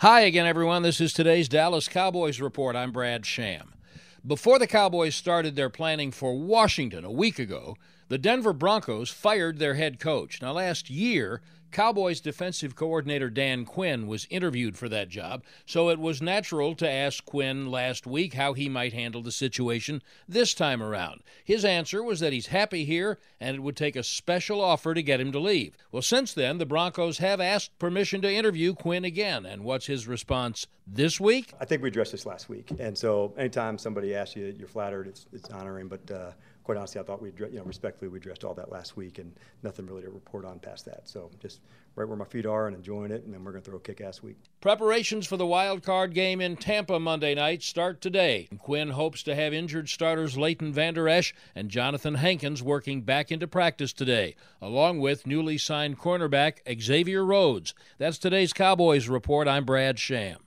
Hi again, everyone. This is today's Dallas Cowboys Report. I'm Brad Sham. Before the Cowboys started their planning for Washington a week ago, the Denver Broncos fired their head coach. Now, last year, Cowboys defensive coordinator Dan Quinn was interviewed for that job, so it was natural to ask Quinn last week how he might handle the situation this time around. His answer was that he's happy here and it would take a special offer to get him to leave. Well, since then, the Broncos have asked permission to interview Quinn again, and what's his response this week? I think we addressed this last week, and so anytime somebody asks you, you're flattered, it's, it's honoring, but uh, quite honestly, I thought we, you know, respectfully, we addressed all that last week, and nothing really to report on past that. So just right where my feet are and enjoying it, and then we're going to throw a kick-ass week. Preparations for the wild card game in Tampa Monday night start today. Quinn hopes to have injured starters Leighton Vander Esch and Jonathan Hankins working back into practice today, along with newly signed cornerback Xavier Rhodes. That's today's Cowboys report. I'm Brad Sham.